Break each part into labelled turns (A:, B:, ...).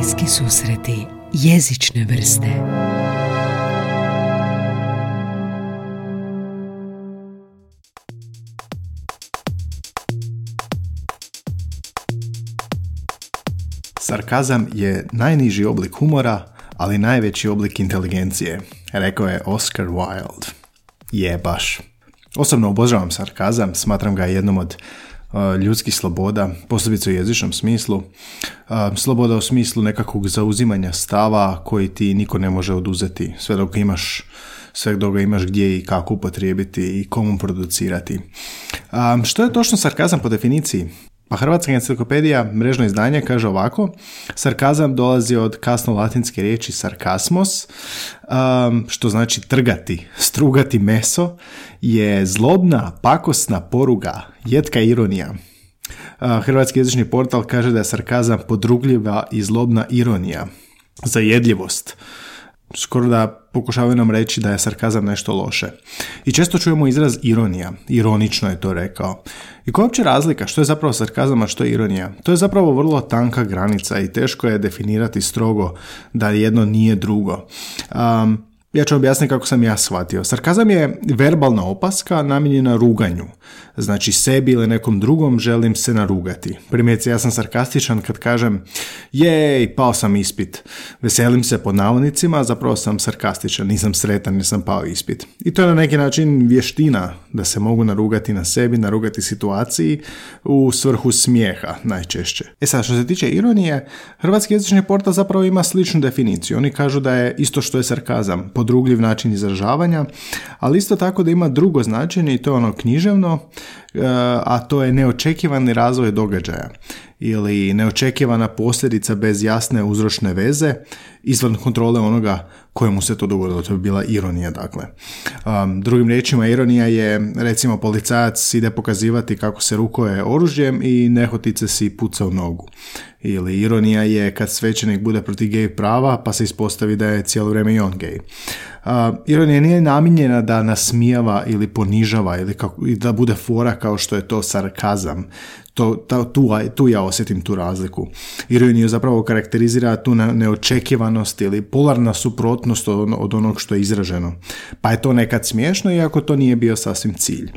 A: Bliski susreti jezične vrste
B: Sarkazam je najniži oblik humora, ali najveći oblik inteligencije, rekao je Oscar Wilde. Je baš. Osobno obožavam sarkazam, smatram ga jednom od ljudskih sloboda, posebice u jezičnom smislu. Uh, sloboda u smislu nekakvog zauzimanja stava koji ti niko ne može oduzeti, sve dok imaš sve dok ga imaš gdje i kako upotrijebiti i komu producirati. Um, što je točno sarkazam po definiciji? Pa Hrvatska enciklopedija, mrežno izdanje, kaže ovako, sarkazam dolazi od kasno latinske riječi sarkasmos, um, što znači trgati, strugati meso, je zlobna, pakosna poruga, jetka ironija. Uh, Hrvatski jezični portal kaže da je sarkazam podrugljiva i zlobna ironija, zajedljivost, skoro da pokušavaju nam reći da je sarkazam nešto loše. I često čujemo izraz ironija. Ironično je to rekao. I koja je uopće razlika? Što je zapravo sarkazam, a što je ironija? To je zapravo vrlo tanka granica i teško je definirati strogo da jedno nije drugo. Um, ja ću objasniti kako sam ja shvatio. Sarkazam je verbalna opaska namijenjena ruganju. Znači sebi ili nekom drugom želim se narugati. Primjerice, ja sam sarkastičan kad kažem jej, pao sam ispit. Veselim se pod navodnicima, zapravo sam sarkastičan, nisam sretan jer sam pao ispit. I to je na neki način vještina da se mogu narugati na sebi, narugati situaciji u svrhu smijeha najčešće. E sad, što se tiče ironije, Hrvatski jezični portal zapravo ima sličnu definiciju. Oni kažu da je isto što je sarkazam, podrugljiv način izražavanja, ali isto tako da ima drugo značenje i to je ono književno, e, a to je neočekivani razvoj događaja ili neočekivana posljedica bez jasne uzročne veze izvan kontrole onoga kojemu se to dogodilo. To bi bila ironija, dakle. Um, drugim riječima, ironija je, recimo, policajac ide pokazivati kako se rukoje oružjem i nehotice si puca u nogu. Ili ironija je kad svećenik bude protiv gej prava pa se ispostavi da je cijelo vrijeme i on gej. Uh, ironija nije namijenjena da nasmijava ili ponižava ili kako, da bude fora kao što je to sarkazam. To, tu, tu ja osjetim tu razliku. Ironiju zapravo karakterizira tu neočekivanost ili polarna suprotnost od, od onog što je izraženo. Pa je to nekad smiješno iako to nije bio sasvim cilj.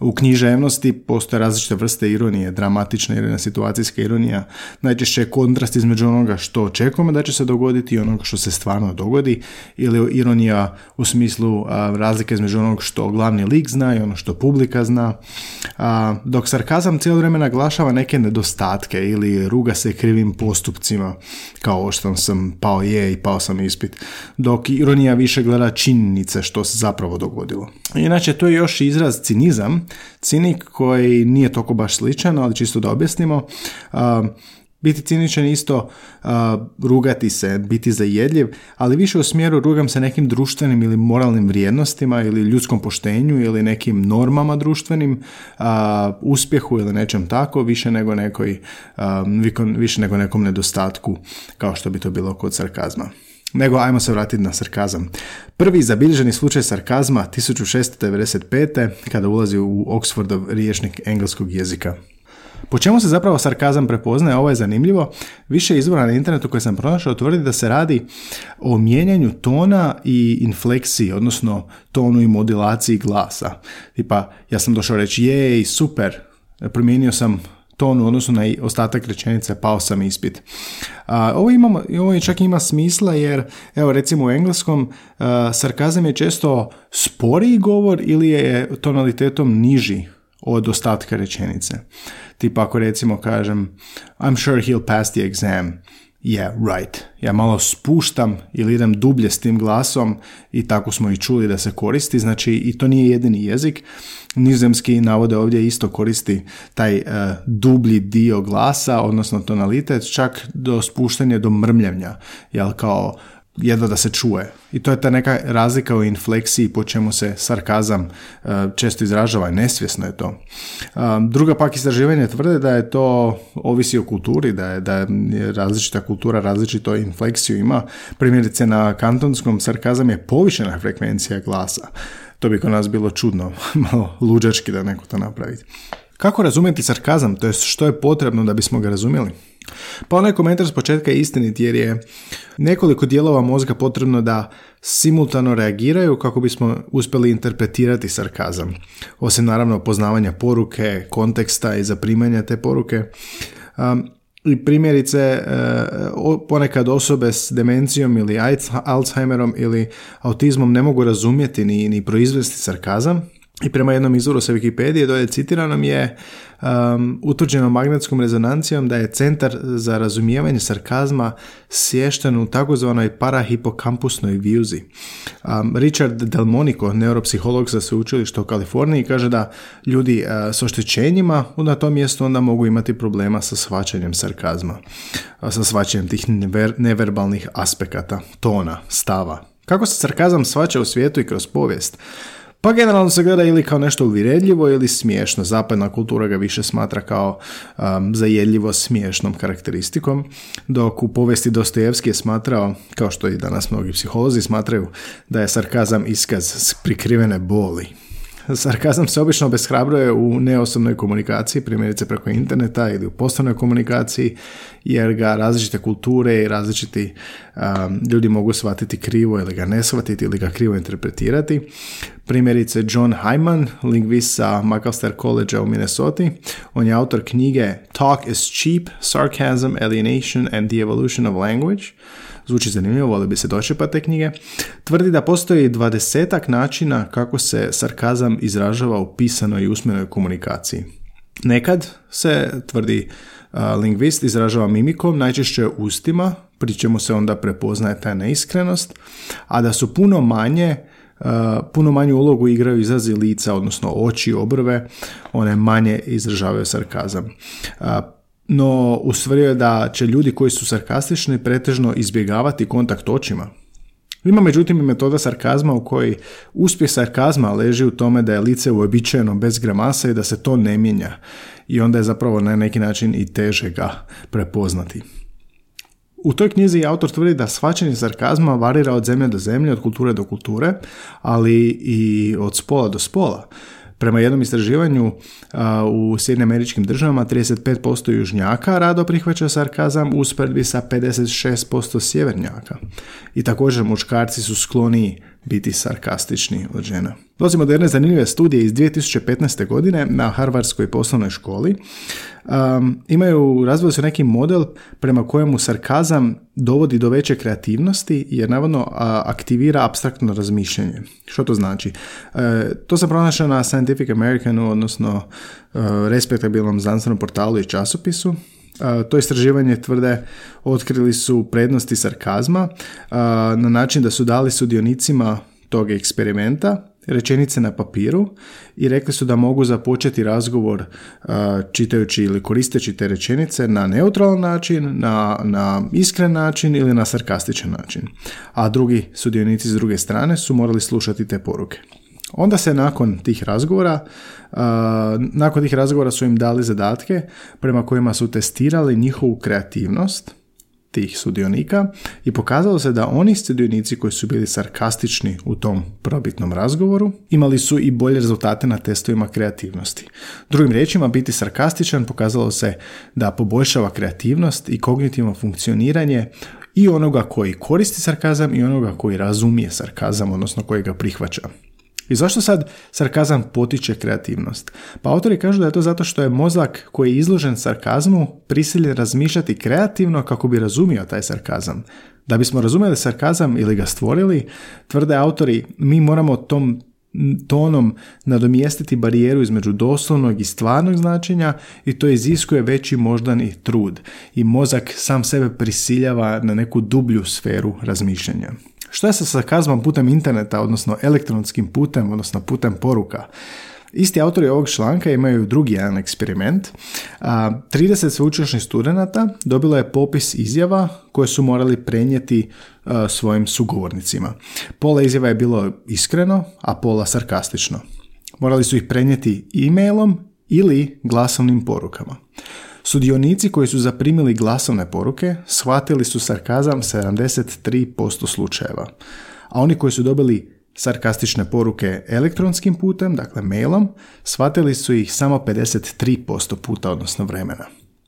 B: U književnosti postoje različite vrste ironije, dramatična ironija, situacijska ironija. Najčešće je kontrast između onoga što očekujemo da će se dogoditi i onoga što se stvarno dogodi ili ironija u smislu razlike između onog što glavni lik zna i ono što publika zna. A, dok sarkazam cijelo vrijeme naglašava neke nedostatke ili ruga se krivim postupcima kao što sam pao je i pao sam ispit. Dok ironija više gleda činjenice što se zapravo dogodilo. Inače, to je još izraz cinizam, cinik koji nije toliko baš sličan, ali čisto da objasnimo. biti ciničan isto rugati se, biti zajedljiv, ali više u smjeru rugam se nekim društvenim ili moralnim vrijednostima ili ljudskom poštenju ili nekim normama društvenim, uspjehu ili nečem tako, više nego, nekoj, više nego nekom nedostatku kao što bi to bilo kod sarkazma. Nego, ajmo se vratiti na sarkazam. Prvi zabilježeni slučaj sarkazma 1695. kada ulazi u Oxfordov riječnik engleskog jezika. Po čemu se zapravo sarkazam prepoznaje, ovo je zanimljivo. Više izvora na internetu koje sam pronašao tvrdi da se radi o mijenjanju tona i infleksiji, odnosno tonu i modulaciji glasa. Tipa, ja sam došao reći, jej, super, promijenio sam ton u odnosu na ostatak rečenice pao sam ispit. A, ovo, imamo, ovo čak ima smisla jer, evo recimo u engleskom, sarkazam je često sporiji govor ili je tonalitetom niži od ostatka rečenice. Tipa ako recimo kažem I'm sure he'll pass the exam. Yeah, right. Ja malo spuštam ili idem dublje s tim glasom i tako smo i čuli da se koristi. Znači i to nije jedini jezik. Nizozemski navode ovdje isto koristi taj uh, dublji dio glasa, odnosno tonalitet, čak do spuštanja do mrmljanja, jel kao jedva da se čuje. I to je ta neka razlika u infleksiji po čemu se sarkazam uh, često izražava nesvjesno je to. Um, druga pak istraživanja tvrde da je to ovisi o kulturi, da je, da je različita kultura različito infleksiju ima. Primjerice na kantonskom sarkazam je povišena frekvencija glasa. To bi kod nas bilo čudno, malo luđački da neko to napravi. Kako razumjeti sarkazam, to je što je potrebno da bismo ga razumjeli? Pa onaj komentar s početka je istinit jer je nekoliko dijelova mozga potrebno da simultano reagiraju kako bismo uspjeli interpretirati sarkazam. Osim naravno poznavanja poruke, konteksta i zaprimanja te poruke. I primjerice, e, ponekad osobe s demencijom ili Alzheimerom ili autizmom ne mogu razumjeti ni, ni proizvesti sarkazam, i prema jednom izvoru sa Wikipedije dolje citiranom je um, utvrđeno magnetskom rezonancijom da je centar za razumijevanje sarkazma sješten u takozvanoj parahipokampusnoj vijuzi. Um, Richard Delmonico, neuropsiholog sa sveučilišta u Kaliforniji, kaže da ljudi uh, s oštećenjima na tom mjestu onda mogu imati problema sa svačanjem sarkazma, sa svačanjem tih neverbalnih aspekata, tona, stava. Kako se sarkazam svača u svijetu i kroz povijest? Pa generalno se gleda ili kao nešto uvredljivo ili smiješno. Zapadna kultura ga više smatra kao um, zajedljivo smiješnom karakteristikom, dok u povijesti Dostojevski je smatrao, kao što i danas mnogi psiholozi smatraju, da je sarkazam iskaz prikrivene boli. Sarkazam se obično obeshrabruje u neosobnoj komunikaciji, primjerice preko interneta ili u poslovnoj komunikaciji, jer ga različite kulture i različiti um, ljudi mogu shvatiti krivo ili ga ne shvatiti ili ga krivo interpretirati. Primjerice John Hyman, lingvist sa McAllister College u Minnesota, on je autor knjige Talk is Cheap, Sarcasm, Alienation and the Evolution of Language, zvuči zanimljivo, voli bi se pa te knjige, tvrdi da postoji dvadesetak načina kako se sarkazam izražava u pisanoj i usmenoj komunikaciji. Nekad se, tvrdi lingvist, izražava mimikom, najčešće ustima, pri čemu se onda prepoznaje ta neiskrenost, a da su puno manje puno manju ulogu igraju izrazi lica, odnosno oči, obrve, one manje izražavaju sarkazam no ustvario je da će ljudi koji su sarkastični pretežno izbjegavati kontakt očima. Ima međutim i metoda sarkazma u kojoj uspjeh sarkazma leži u tome da je lice uobičajeno bez gramasa i da se to ne mijenja i onda je zapravo na neki način i teže ga prepoznati. U toj knjizi autor tvrdi da shvaćanje sarkazma varira od zemlje do zemlje, od kulture do kulture, ali i od spola do spola. Prema jednom istraživanju u Sjedinjim američkim državama 35% južnjaka rado prihvaća sarkazam u usporedbi sa 56% sjevernjaka. I također muškarci su skloniji biti sarkastični od žena. Dolazimo do jedne zanimljive studije iz 2015. godine na Harvardskoj poslovnoj školi. Um, imaju, razvili su neki model prema kojemu sarkazam dovodi do veće kreativnosti jer navodno aktivira abstraktno razmišljanje. Što to znači? E, to sam pronašao na Scientific Americanu, odnosno e, respektabilnom znanstvenom portalu i časopisu. To istraživanje tvrde otkrili su prednosti sarkazma na način da su dali sudionicima tog eksperimenta rečenice na papiru i rekli su da mogu započeti razgovor čitajući ili koristeći te rečenice na neutralan način, na, na iskren način ili na sarkastičan način. A drugi sudionici s druge strane su morali slušati te poruke. Onda se nakon tih razgovora, nakon tih razgovora su im dali zadatke prema kojima su testirali njihovu kreativnost tih sudionika i pokazalo se da oni sudionici koji su bili sarkastični u tom probitnom razgovoru imali su i bolje rezultate na testovima kreativnosti. Drugim riječima, biti sarkastičan pokazalo se da poboljšava kreativnost i kognitivno funkcioniranje i onoga koji koristi sarkazam i onoga koji razumije sarkazam, odnosno koji ga prihvaća. I zašto sad sarkazam potiče kreativnost? Pa autori kažu da je to zato što je mozak koji je izložen sarkazmu prisiljen razmišljati kreativno kako bi razumio taj sarkazam. Da bismo razumjeli sarkazam ili ga stvorili, tvrde autori, mi moramo tom tonom nadomjestiti barijeru između doslovnog i stvarnog značenja i to iziskuje veći moždani trud i mozak sam sebe prisiljava na neku dublju sferu razmišljanja. Što je sa sarkazmom putem interneta, odnosno elektronskim putem, odnosno putem poruka? Isti autori ovog članka imaju drugi jedan eksperiment. 30 sveučilišnih studenata dobilo je popis izjava koje su morali prenijeti svojim sugovornicima. Pola izjava je bilo iskreno, a pola sarkastično. Morali su ih prenijeti e-mailom ili glasovnim porukama. Sudionici koji su zaprimili glasovne poruke shvatili su sarkazam 73% slučajeva, a oni koji su dobili sarkastične poruke elektronskim putem, dakle mailom, shvatili su ih samo 53% puta, odnosno vremena.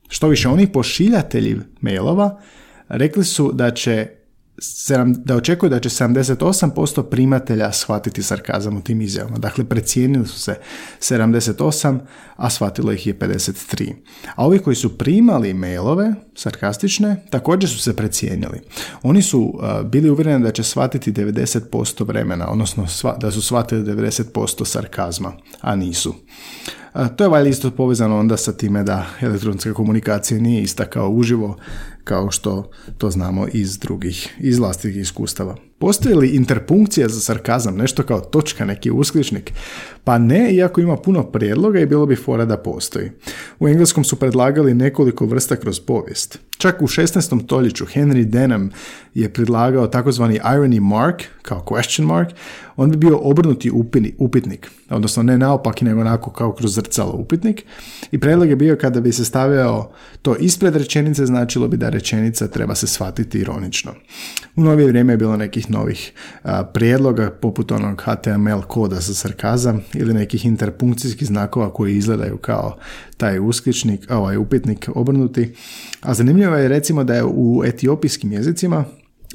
B: Što više, oni pošiljatelji mailova rekli su da će da očekuju da će 78% primatelja shvatiti sarkazam u tim izjavama. Dakle, precijenili su se 78, a shvatilo ih je 53. A ovi koji su primali mailove sarkastične, također su se precijenili. Oni su uh, bili uvjereni da će shvatiti 90% vremena, odnosno da su shvatili 90% sarkazma, a nisu. To je valjda isto povezano onda sa time da elektronska komunikacija nije ista kao uživo, kao što to znamo iz drugih, iz vlastitih iskustava. Postoji li interpunkcija za sarkazam, nešto kao točka, neki uskličnik? Pa ne, iako ima puno prijedloga i bilo bi fora da postoji. U engleskom su predlagali nekoliko vrsta kroz povijest. Čak u 16. stoljeću Henry Denham je predlagao takozvani irony mark, kao question mark, on bi bio obrnuti upitnik, odnosno ne naopaki nego onako kao kroz zrcalo upitnik. I predlog je bio kada bi se stavljao to ispred rečenice, značilo bi da rečenica treba se shvatiti ironično. U novije vrijeme je bilo nekih novih prijedloga poput onog HTML koda za sarkazam ili nekih interpunkcijskih znakova koji izgledaju kao taj uskličnik, ovaj upitnik obrnuti. A zanimljivo je recimo da je u etiopijskim jezicima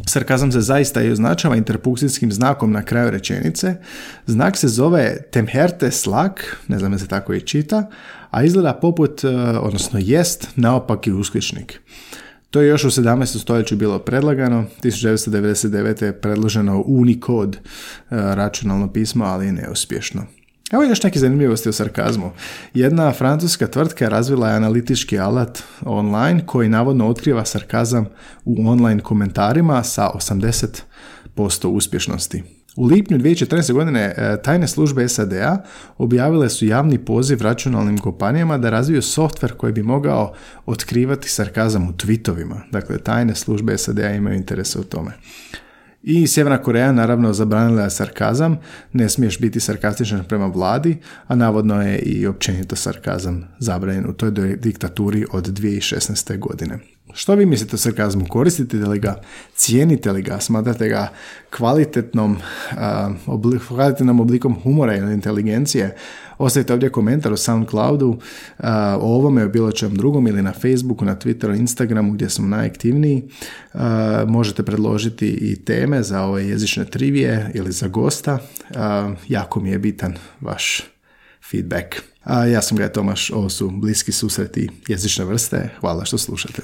B: Sarkazam se zaista i označava interpunkcijskim znakom na kraju rečenice. Znak se zove temherte slak, ne znam se tako i čita, a izgleda poput, e, odnosno jest, naopaki uskličnik. To je još u 17. stoljeću bilo predlagano, 1999. je predloženo Unicode e, računalno pismo, ali neuspješno. Evo još neke zanimljivosti o sarkazmu. Jedna francuska tvrtka razvila je analitički alat online koji navodno otkriva sarkazam u online komentarima sa 80% uspješnosti. U lipnju 2014. godine e, tajne službe SAD-a objavile su javni poziv računalnim kompanijama da razviju softver koji bi mogao otkrivati sarkazam u tweetovima. Dakle, tajne službe SAD-a imaju interese u tome. I Sjeverna Koreja naravno zabranila je sarkazam, ne smiješ biti sarkastičan prema vladi, a navodno je i općenito sarkazam zabranjen u toj diktaturi od 2016. godine. Što vi mislite o sarkazmu? Koristite li ga? Cijenite li ga? Smatrate ga kvalitetnom, uh, kvalitetnom oblikom humora ili inteligencije? Ostavite ovdje komentar o SoundCloudu, uh, o ovome, o bilo čem drugom ili na Facebooku, na Twitteru, Instagramu gdje smo najaktivniji. Uh, možete predložiti i teme za ove jezične trivije ili za gosta. Jako mi je bitan vaš feedback. Ja sam Gaj Tomaš, ovo su bliski susreti jezične vrste. Hvala što slušate.